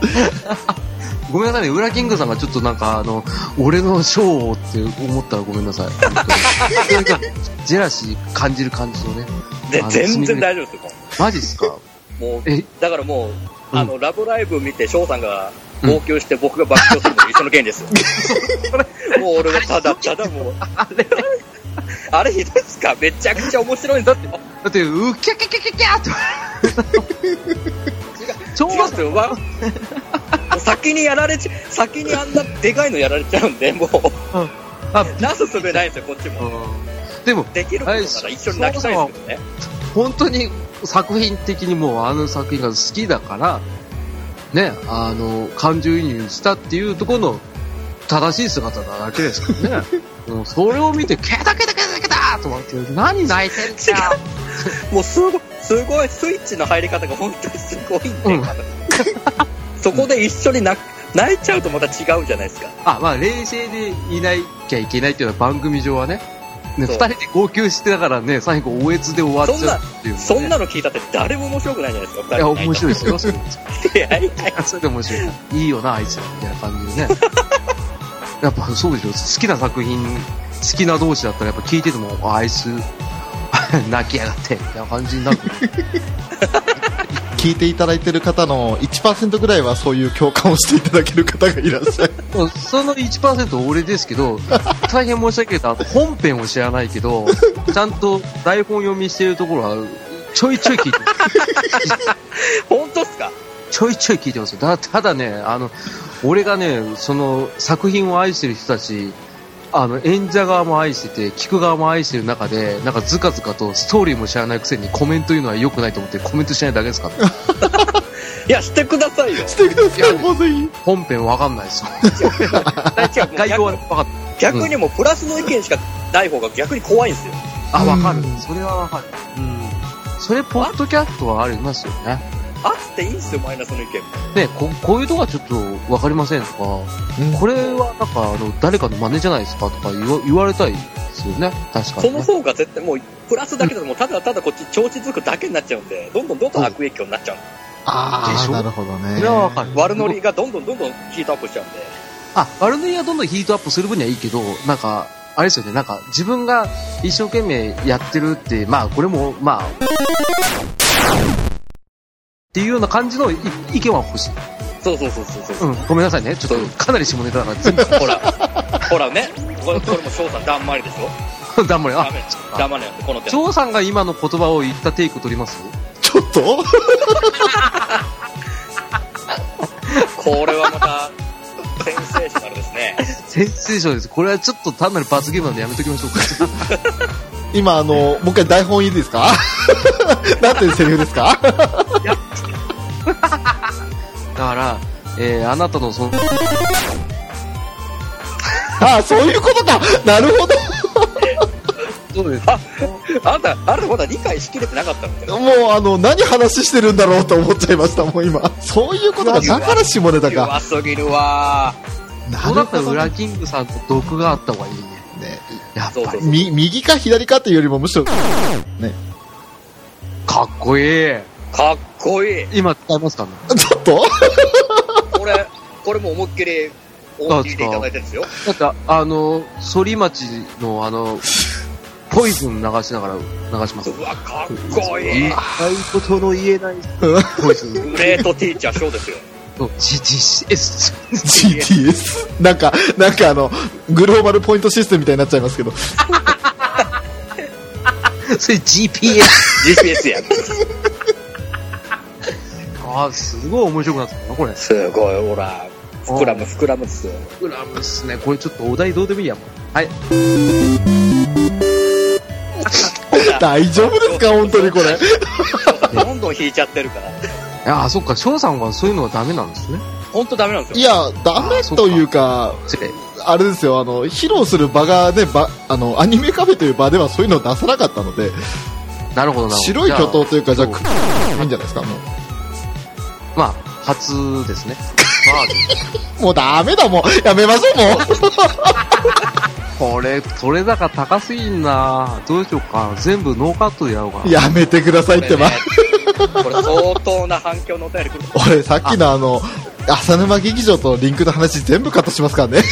ごめんなさいね。裏キングさんがちょっとなんかあの、俺のショーをって思ったらごめんなさい。本当になんか、ジェラシー感じる感じのね。であの全然大丈夫ですよ、もマジっすか？う。もうえ、だからもう、うんあの、ラブライブ見て、翔さんが号泣して僕が爆笑するのと一緒の原理ですよ。もう俺はただただもう、あれ？あれひどいですか？めちゃくちゃ面白いんだって。だって、うきゃきゃきゃきゃきゃって。超違うんですよ、先にやられちゃ、先にあんなでかいのやられちゃうんで、もう、あ、なすすべないんですよ、こっちも。うんでも、できることなら一緒に泣きたいですけどね。本当に作品的にもうあの作品が好きだから、ね、あの、感情移入したっていうところの正しい姿なだけですからね。うんそれを見て、ケタケタケタケタと思って、何泣いてんだよ。もうすごい、すごい、スイッチの入り方が本当にすごいんで、うん そこで一緒に泣く泣いちゃうとまた違うじゃないですか。あ、まあ、冷静でいなきゃいけないっていうのは番組上はね。ね、そう二人で号泣してたからね、最後、おえつで終わっちゃうっていう、ね。そんなの聞いたって誰も面白くないじゃないですか、いや、面白いですよ。それい。いやいやそれで面白い。いいよな、あいつら、みたいな感じでね。やっぱそうでしょ。好きな作品、好きな同士だったらやっぱ聞いてても、ああいつ、泣きやがって、みたいな感じになる。聞いていただいてる方の1%ぐらいはそういう共感をしていただける方がいらっしゃる。その1%俺ですけど、大変申し訳ない本編を知らないけど、ちゃんと台本読みしてるところは、ちょいちょい聞いてます。本当っすか？ちょいちょい聞いてますよ。だただね、あの、俺がね、その作品を愛してる人たち、あの、演者側も愛してて、聞く側も愛してる中で、なんかずかずかとストーリーも知らないくせにコメント言うのは良くないと思ってコメントしないだけですから、いや、してくださいよ。してください、もうぜひ。本編わかんないですよ。概要は逆分かっ逆にもうプラスの意見しかない方が逆に怖いんですよ。た。あ、わかるうん。それはわかる。うん。それ、ポッドキャストはありますよね。あっていいんすよ、マイナスの意見も。ね、ここういうとこはちょっとわかりませんとか、うんこれはなんかあの誰かの真似じゃないですかとか言わ言われたいですよね、確かそのにね。方が絶対もう、プラスだけだともうただただこっち調子づくだけになっちゃうんで、どんどんどんどん悪影響になっちゃう。ああ、でしょ？なるほどね。それはわかる。悪ノリがどんどんどんどんヒートアップしちゃうんで。あ、悪ノリがどんどんヒートアップする分にはいいけど、なんか、あれですよね、なんか自分が一生懸命やってるって、まあこれも、まあ、っていうような感じのい意見は欲しい。そうそうそうそうそうう。ん、ごめんなさいね。ちょっとかなり下ネタだから全部、ほら、ほらね、これこれも翔さんだんまりでしょ？だんまり。あ、ダメ。ダメなんで、この手。張さんが今の言葉を言ったテイク取ります？ちょっと？これはまた、センセーショナルですね。センセーションです。これはちょっと単なる罰ゲームなんでやめときましょうか。今、あの、もう一回台本いいですか？なんていうセリフですか？だから、えー、あなたのその、ああ、そういうことかなるほどそうです。あんた、あなたまだ理解しきれてなかったんだよ。もう、あの、何話してるんだろうと思っちゃいました、もう今。そういうことか。だから下ネタか。弱すぎるわそうだった？ら、ね裏キングさんと毒があった方がいいね。やっぱり。そうそうそう。み、右か左かっていうよりもむしろ、ね。かっこいい。かっこいい。今使いますかね？ちょっと？これ、これも思いっきり、大きいでいただいてるんですよ。だって、あの、反町のあの、ポイズン流しながら流します。うわ、かっこいい。言いたいことの言えないポイズン。グレートティーチャーショーですよ。GTS。GTS。なんか、なんかあの、グローバルポイントシステムみたいになっちゃいますけど。それ GPS。GPS や。あー、すごい面白くなったな、これ。すごい、ほら。膨らむ、膨らむっすよ。グラムっすね。これちょっとお題どうでもいいや。もうはい。大丈夫ですか？本当にこれ。どんどん引いちゃってるから。ああ、そっか、翔さんはそういうのはダメなんですね。ほんとダメなんですよ。いや、ダメというか。あれですよ、あの、披露する場がね、場、あの、アニメカフェという場ではそういうのを出さなかったので、なるほど、なるほど。白い巨頭というか、じゃあ、そうくいいんじゃないですか、もまあ、初ですね。う。もうダメだ、もう。やめましょう、もう。これ、撮れ高高すぎんなどうしようか。全部ノーカットでやろうかな。やめてくださいってば。これ相当な反響のお便り来る。俺、さっきのあの、浅沼劇場とリンクの話全部カットしますからね。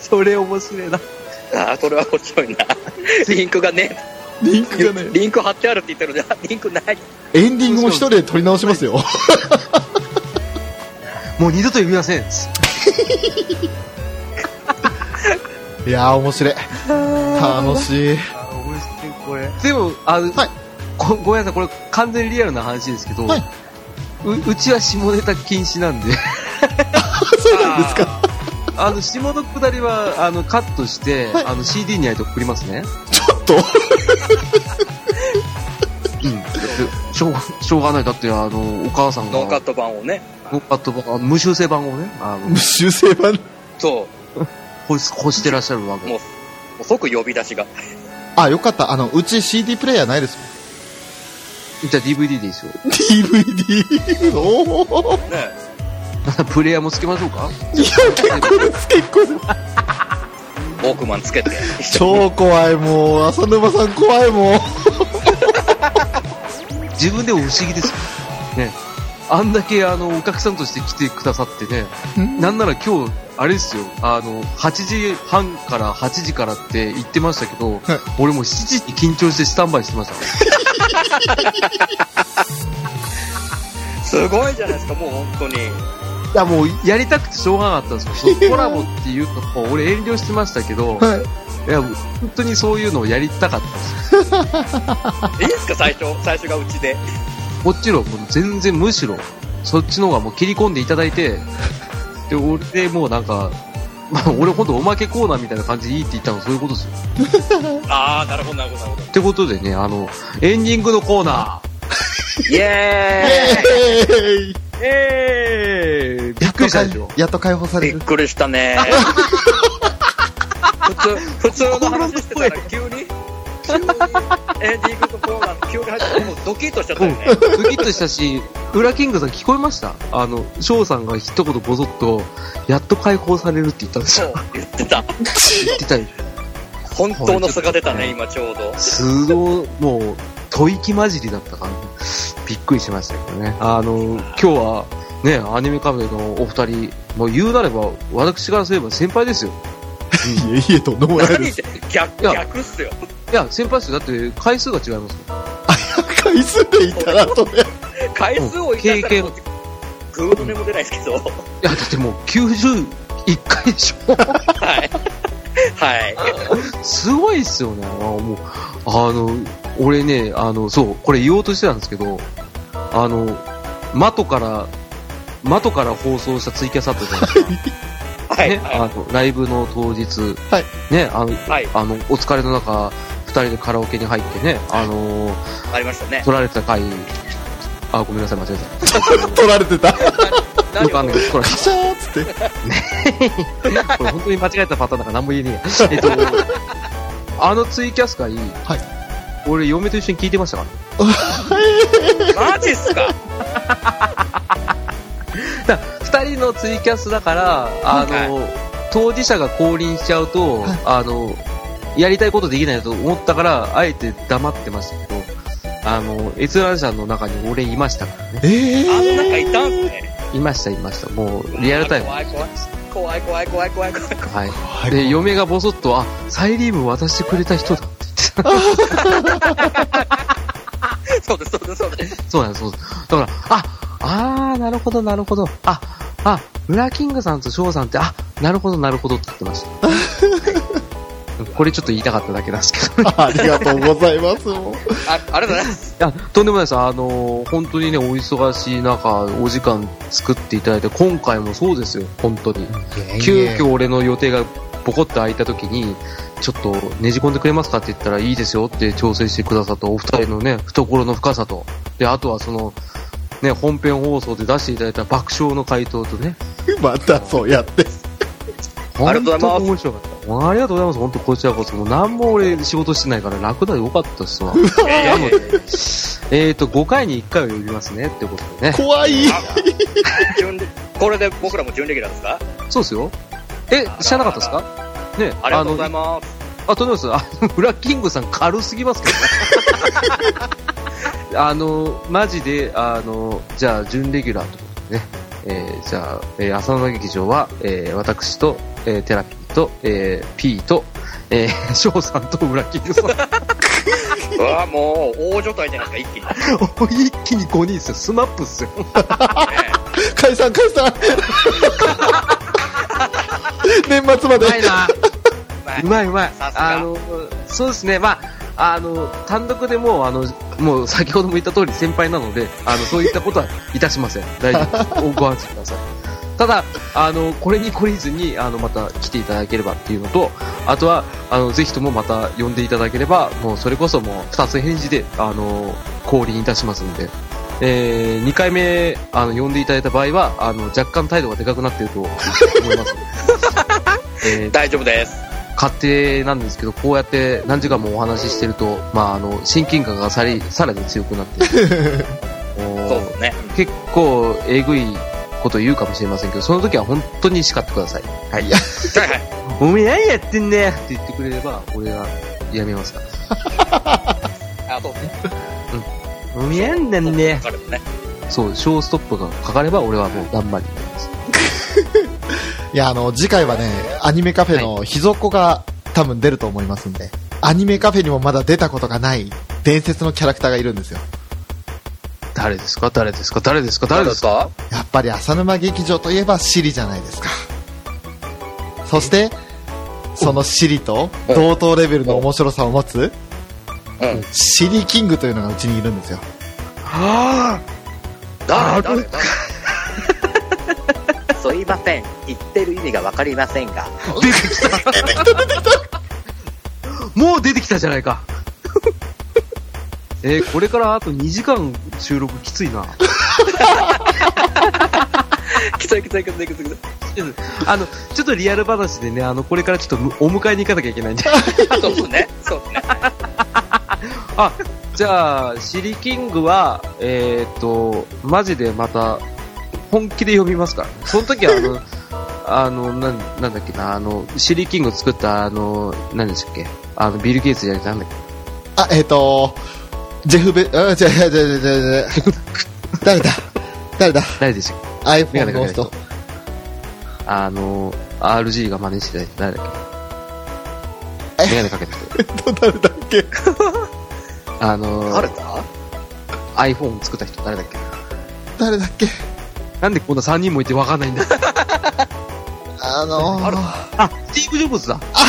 それ面白いな。あーそれは面白いな。リンクがね、リンクがね、リンク貼ってあるって言ってるので、あリンクない。エンディングも一人で撮り直しますよ。もう二度と呼びません。いやー、面白い。楽しい。あ面白い、これ。でも、あの、はいごごめんなさい、これ完全にリアルな話ですけど、はいううちは下ネタ禁止なんで、そうなんですか？あの、下のくだりは、あの、カットして、はいあの、CD にあいて送りますね。ちょっと、うん。しょうが、しょうがない。だって、あの、お母さんが、ノーカット版をね。ノーカット版、あの無修正版をね、あの、修正版？そ欲し欲してらっしゃるわう、けもう、もう即呼び出しが。あ、よかった。あの、うち CD プレイヤーないですもん。じゃあ DVD でいいですよ。DVD。おー。ねプレイヤーもつけましょうか？いや、結構です、結構です。ウォークマンつけて。超怖い、もう。浅沼さん怖い、もう。自分でも不思議ですよ。ね。あんだけ、あの、お客さんとして来てくださってね、なんなら今日、あれですよ、あの、8時半から8時からって言ってましたけど、はい俺もう7時に緊張してスタンバイしてました。すごいじゃないですか、もう本当に。いや、もうやりたくてしょうがなかったんですよ。そうコラボっていうと、こう俺遠慮してましたけど、はい。いや、本当にそういうのをやりたかったです。いいですか、最初、最初がうちで。もちろん、もう全然むしろ、そっちの方がもう切り込んでいただいて、で、俺でもうなんか、まあ、俺ほんとおまけコーナーみたいな感じでいいって言ったのそういうことですよ。あー、なるほど、なるほど、なるほってことでね、あの、エンディングのコーナど。イエえーいーえーびっくりしたでしょ？やっと解放さーイれる。びっくりしたね。普通、普通の話してたら急に？エンディングのコーナー急に入ってもうドキッとしちゃったよね。ドキッとしたし、ウラキングさん聞こえました？あの、翔さんが一言ボソッと、やっと解放されるって言ったんですよ。言ってた。言ってたよ。本当の素が出たね、今ちょうど。すごい、もう、吐息混じりだった感じ。びっくりしましたけどね。あの、今日は、ね、アニメカフェのお二人、もう言うなれば、私からすれば先輩ですよ。いえいえ、とんでもないです。逆、逆っすよ。いや、先輩ですよ。だって、回数が違いますよ。回数で言ったらとね。回数を言ったらもう、グーの音も出ないですけど。はいや、だってもう91回でしょい。はい。すごいっすよね。あもう、あの、俺ね、あの、そう、これ言おうとしてたんですけど、あの、マトから、マトから放送したツイキャスあったじゃないですか。はい。ね、あの、ライブの当日、はいね、あの、はい。あの、お疲れの中、二人でカラオケに入ってね、あのありましたね。撮られてた回、あ、ごめんなさい、間違えた。取られてた。カよくあんないけど、撮られてシャーっつって。た。これ本当に間違えたパターンだから何も言えねえや。えっと、あのツイキャス会、はい俺、嫁と一緒に聞いてましたから。マジっすか？だから二人のツイキャスだから、あの、当事者が降臨しちゃうと、はいあの、やりたいことできないと思ったから、あえて黙ってましたけど、あの、閲覧者の中に俺いましたからね。えあの中えいたんすね。いました、いました。もう、リアルタイム。怖い怖い。怖い怖い怖い怖い怖い怖い。はい。で、嫁がボソッと、あ、サイリウム渡してくれた人だって言ってた。そうです、そうです、そうです。そうなんです、そうです。だから、あ、あー、なるほど、なるほど。あ、あ、ウラキングさんとショウさんって、あ、なるほど、なるほどって言ってました。これちょっと言いたかっただけなんですけど。いありがとうございます。あ、ありがとうございます。や、とんでもないです。あの、本当にね、お忙しい中、お時間作っていただいて、今回もそうですよ、本当に。急遽俺の予定がポコッと空いた時に、ちょっとねじ込んでくれますかって言ったらいいですよって調整してくださったお二人のね、懐の深さと、で、あとはその、ね、本編放送で出していただいた爆笑の回答とね、またそうやって。ありがとうございます本当に面白かった。もうありがとうございます。本当こちらこそ。もう何も俺仕事してないから楽だよかったっすわ。えなので、えーと、5回に1回は呼びますねってことでね。怖い。これで僕らも準レギュラーですか？そうですよ。え、知らなかったですか？ね、ありがとうございまます。す。あ、とんでもないです。あの、ブラッキングさん軽すぎますけどね。あの、マジで、あの、じゃあ、準レギュラーということでね。えーじゃあ、えー浅野劇場は、えー私と、えーテラピーと、えー、P と、えー、翔さんとブラッキングさん。うわもう、大所帯じゃないですか、一気に。一気に5人ですよ。スマップっすよ。解散解散。年末までう。まいな。まうまいうまい。あの、そうですね。まあ、あの、単独でもう、あの、もう先ほども言った通り先輩なので、あの、そういったことは いたしません。大丈夫。ご安心ください。ただ、あの、これに懲りずに、あの、また来ていただければっていうのと、あとは、あの、ぜひともまた呼んでいただければ、もうそれこそもう二つ返事で、あの、降臨いたしますんで、えー、2回目、あの、呼んでいただいた場合は、あの、若干態度がでかくなっていると思いますので、えー大丈夫です。勝手なんですけど、こうやって何時間もお話ししてると、まあ、あの、親近感がさらにさらに強くなって、そうね。結構えぐいこと言うかもしれませんけど、その時は本当に叱ってください。はい。はいはい。おめえ何やってんねんって言ってくれれば、俺がやめますから。あ、そうですね。おめえねんねわ。かるね。そう、小ストップがかかれば俺はもう頑張ります。いや、あの、次回はね、アニメカフェの秘蔵が多分出ると思いますんで、アニメカフェにもまだ出たことがない伝説のキャラクターがいるんですよ。誰ですか？誰ですか？誰ですか？誰ですか？かやっぱり浅沼劇場といえばシリじゃないですか。そして、そのシリと同等レベルの面白さを持つ、うん。シリキングというのがうちにいるんですよ。は誰？誰？誰？すいません。言ってる意味がわかりませんが。あ出てきたもう出てきたじゃないかえー、これからあと2時間収録きついな。きついきついきついきついきつい。あの、ちょっとリアル話でね、あの、これからちょっとお迎えに行かなきゃいけないんで。そうね。そうですね。あ、じゃあ、シリキングは、えーっと、マジでまた、本気で読みますから、ね。その時は、あの、あの、なん、なんだっけな、あの、シリキングを作った、あの、何でしたっけ？あの、ビル・ゲイツじゃなくて、なんだっけ？あ、えっ、と、ジェフベ、あ、じゃじゃじゃじゃじゃ誰だ？誰だ？誰でしたっけ ?iPhone の人。あの、RG が真似してた誰だっけ？メガネかけた人。誰だっけ？あの、誰だ？iPhone 作った人。誰だっけ？誰だっけ？なんでこんな3人もいてわかんないんだ？あのー、あるあ、スティーブ・ジョブズだ。あ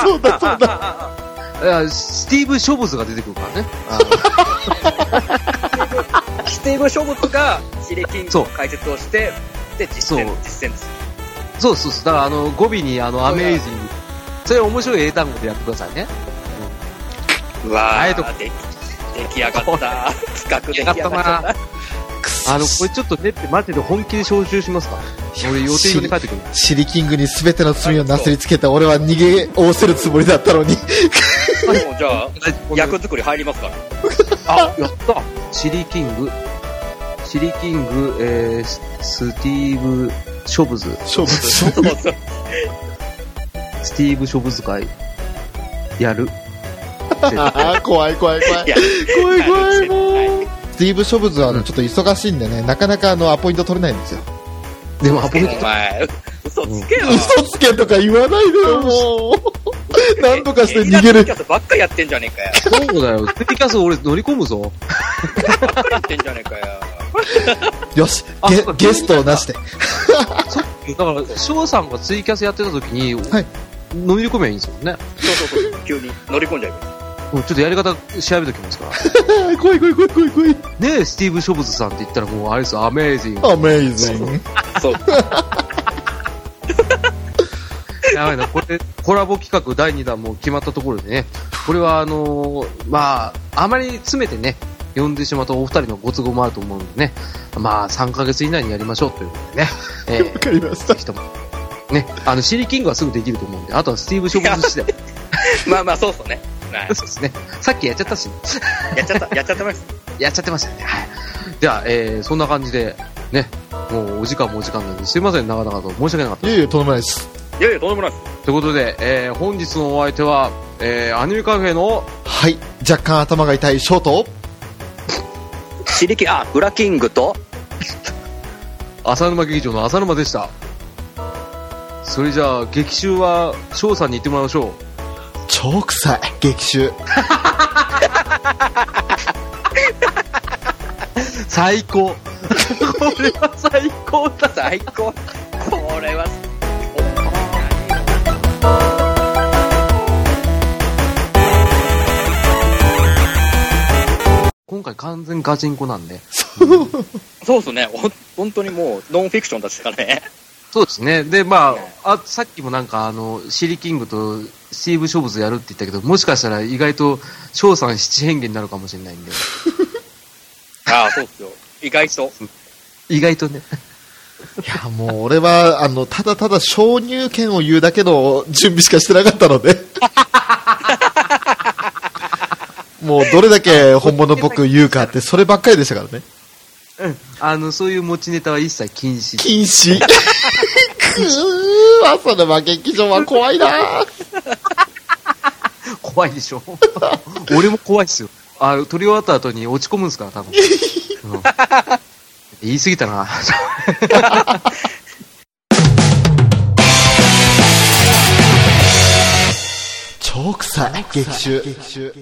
ー、そうだ、そうだ、そうだ。いやスティーブ・ショブズが出てくるからね。スティーブ・ショブツがシリキングそうの解説をして、で、実践そう、実践です。そうそうそう。だから、あの、語尾に、あの、アメイジング。それ面白い英単語でやってくださいね。うわあえとー、でき出来上がった。企画出来上がった。あの、これちょっとねって、マジで本気で招集しますか？ら。俺予定表に書いてくる。シリキングに全ての罪をなすりつけた俺は逃げおせるつもりだったのに。もうじゃあ、役作り入りますから。あ、やったシリキング、シリキング、えー、ススティーブ・ショブズ、勝負そうそう。スティーブ・ショブズ会、やる。あ ー怖い怖い怖い。怖い怖いもはう。スティーブ・ショブズはあのちょっと忙しいんでね、なかなかあのアポイント取れないんですよ。でも、アポイントお前、嘘つけよ。嘘つけとか言わないでよ、もう。なんとかして逃げるキ。ャスばっかやってんじゃねえかよ。そうだよ。ステキャス俺乗り込むぞ。ばっかやってんじゃねえかよ。よしゲゲストをなして。だから、翔さんがツイキャスやってた時に、はい乗り込めばいいんですもんね。そうそうそう。急に乗り込んじゃう。もうちょっとやり方調べときますから。怖い怖い怖い怖い怖い。ねえ、スティーブ・ショブズさんって言ったらもう、あれですよ、アメージング。アメイジング。そう。やばいな、これ、コラボ企画第2弾も決まったところでね、これはあのーまあ、あまり詰めてね、呼んでしまうとお二人のご都合もあると思うのでね、まあ、3ヶ月以内にやりましょうということでね、えわかりましたぜ。ひとも、ね、あの、シリキングはすぐできると思うんで、あとはスティーブ・ショブズ次第。まあまあ、そうっすね。はい そうですね。さっきやっちゃったし、やっちゃった、やっちゃってます。やっちゃってましたね。はい。では、えー、そんな感じで、ね、もうお時間もお時間なんで、すいません、長々と申し訳なかったい。やいや、とんでもないです。いやいや、とんでもないです。ということで、えー、本日のお相手は、えー、アニメカフェの、はい。若干頭が痛いショート。シリキ、あ、ブラキングと、浅沼劇場の浅沼でした。それじゃあ、劇中は、翔さんに言ってもらいましょう。超臭い。激臭。最高。これは最高だ。最高。これは、今回完全ガチンコなんで。そうっすね。本当にもう、ノンフィクションですからね。そうですね。で、まあ、あ、さっきもなんか、あの、シリキングとスティーブ・ショブズやるって言ったけど、もしかしたら意外と翔さん七変化になるかもしれないんで。ああ、そうっすよ。意外と。意外とね。いや、もう俺は、あの、ただただ承入権を言うだけの準備しかしてなかったので。もうどれだけ本物僕言うかって、そればっかりでしたからね。うん。あの、そういう持ちネタは一切禁止。禁止。う朝の負劇場は怖いな 怖いでしょ？俺も怖いっすよ。あ、撮り終わった後に落ち込むんすから、多分。うん、言い過ぎたな。超臭い。劇臭。